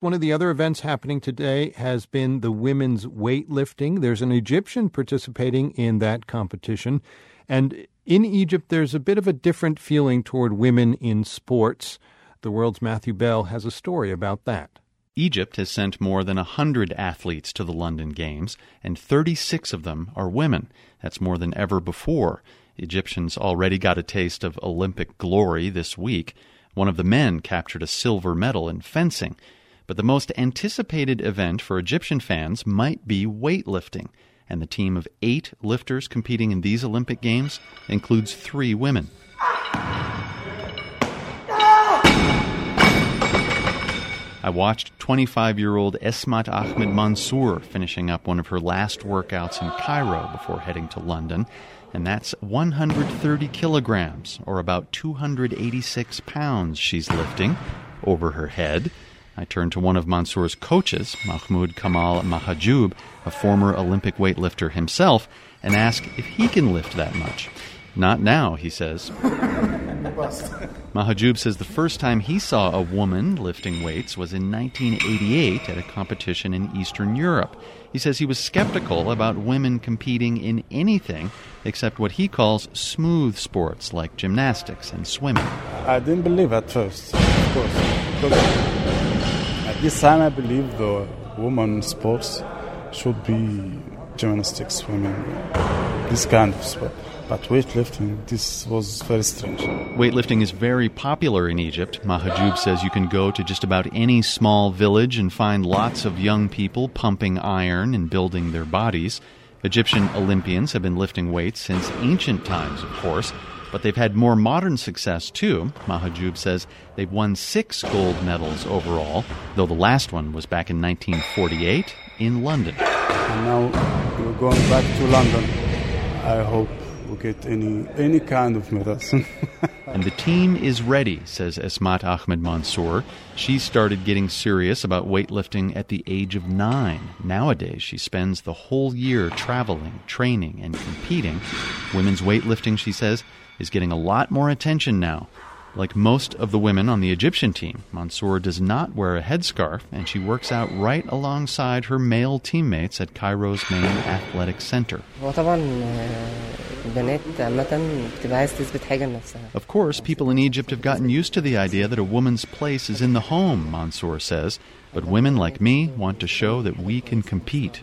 One of the other events happening today has been the women's weightlifting. There's an Egyptian participating in that competition. And in Egypt, there's a bit of a different feeling toward women in sports. The world's Matthew Bell has a story about that. Egypt has sent more than 100 athletes to the London Games, and 36 of them are women. That's more than ever before. Egyptians already got a taste of Olympic glory this week. One of the men captured a silver medal in fencing. But the most anticipated event for Egyptian fans might be weightlifting, and the team of eight lifters competing in these Olympic Games includes three women. I watched 25 year old Esmat Ahmed Mansour finishing up one of her last workouts in Cairo before heading to London, and that's 130 kilograms, or about 286 pounds, she's lifting over her head. I turned to one of Mansour's coaches, Mahmoud Kamal Mahajoub, a former Olympic weightlifter himself, and asked if he can lift that much. Not now, he says. Mahajoub says the first time he saw a woman lifting weights was in 1988 at a competition in Eastern Europe. He says he was skeptical about women competing in anything except what he calls smooth sports like gymnastics and swimming. I didn't believe at first, of course. This time, I believe the women sports should be gymnastics, swimming, this kind of sport. But weightlifting, this was very strange. Weightlifting is very popular in Egypt. Mahajoub says you can go to just about any small village and find lots of young people pumping iron and building their bodies. Egyptian Olympians have been lifting weights since ancient times, of course. But they've had more modern success too. Mahajoub says they've won six gold medals overall, though the last one was back in 1948 in London. And now we're going back to London. I hope we get any any kind of medals. and the team is ready, says Esmat Ahmed Mansour. She started getting serious about weightlifting at the age of nine. Nowadays, she spends the whole year traveling, training, and competing. Women's weightlifting, she says, is getting a lot more attention now. Like most of the women on the Egyptian team, Mansour does not wear a headscarf, and she works out right alongside her male teammates at Cairo's main athletic center. Of course, people in Egypt have gotten used to the idea that a woman's place is in the home, Mansour says, but women like me want to show that we can compete.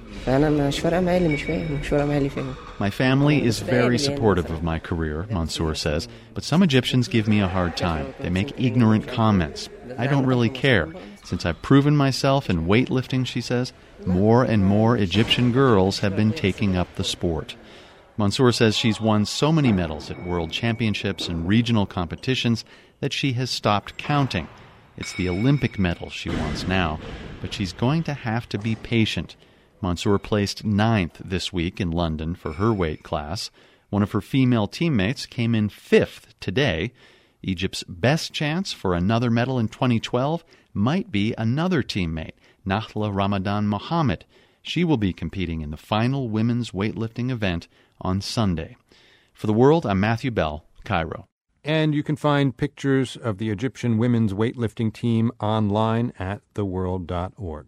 My family is very supportive of my career, Mansour says, but some Egyptians give me a hard time. They make ignorant comments. I don't really care. Since I've proven myself in weightlifting, she says, more and more Egyptian girls have been taking up the sport. Mansour says she's won so many medals at world championships and regional competitions that she has stopped counting. It's the Olympic medal she wants now, but she's going to have to be patient. Mansour placed ninth this week in London for her weight class. One of her female teammates came in fifth today. Egypt's best chance for another medal in 2012 might be another teammate, Nahla Ramadan Mohammed. She will be competing in the final women's weightlifting event on Sunday. For the world, I'm Matthew Bell, Cairo. And you can find pictures of the Egyptian women's weightlifting team online at theworld.org.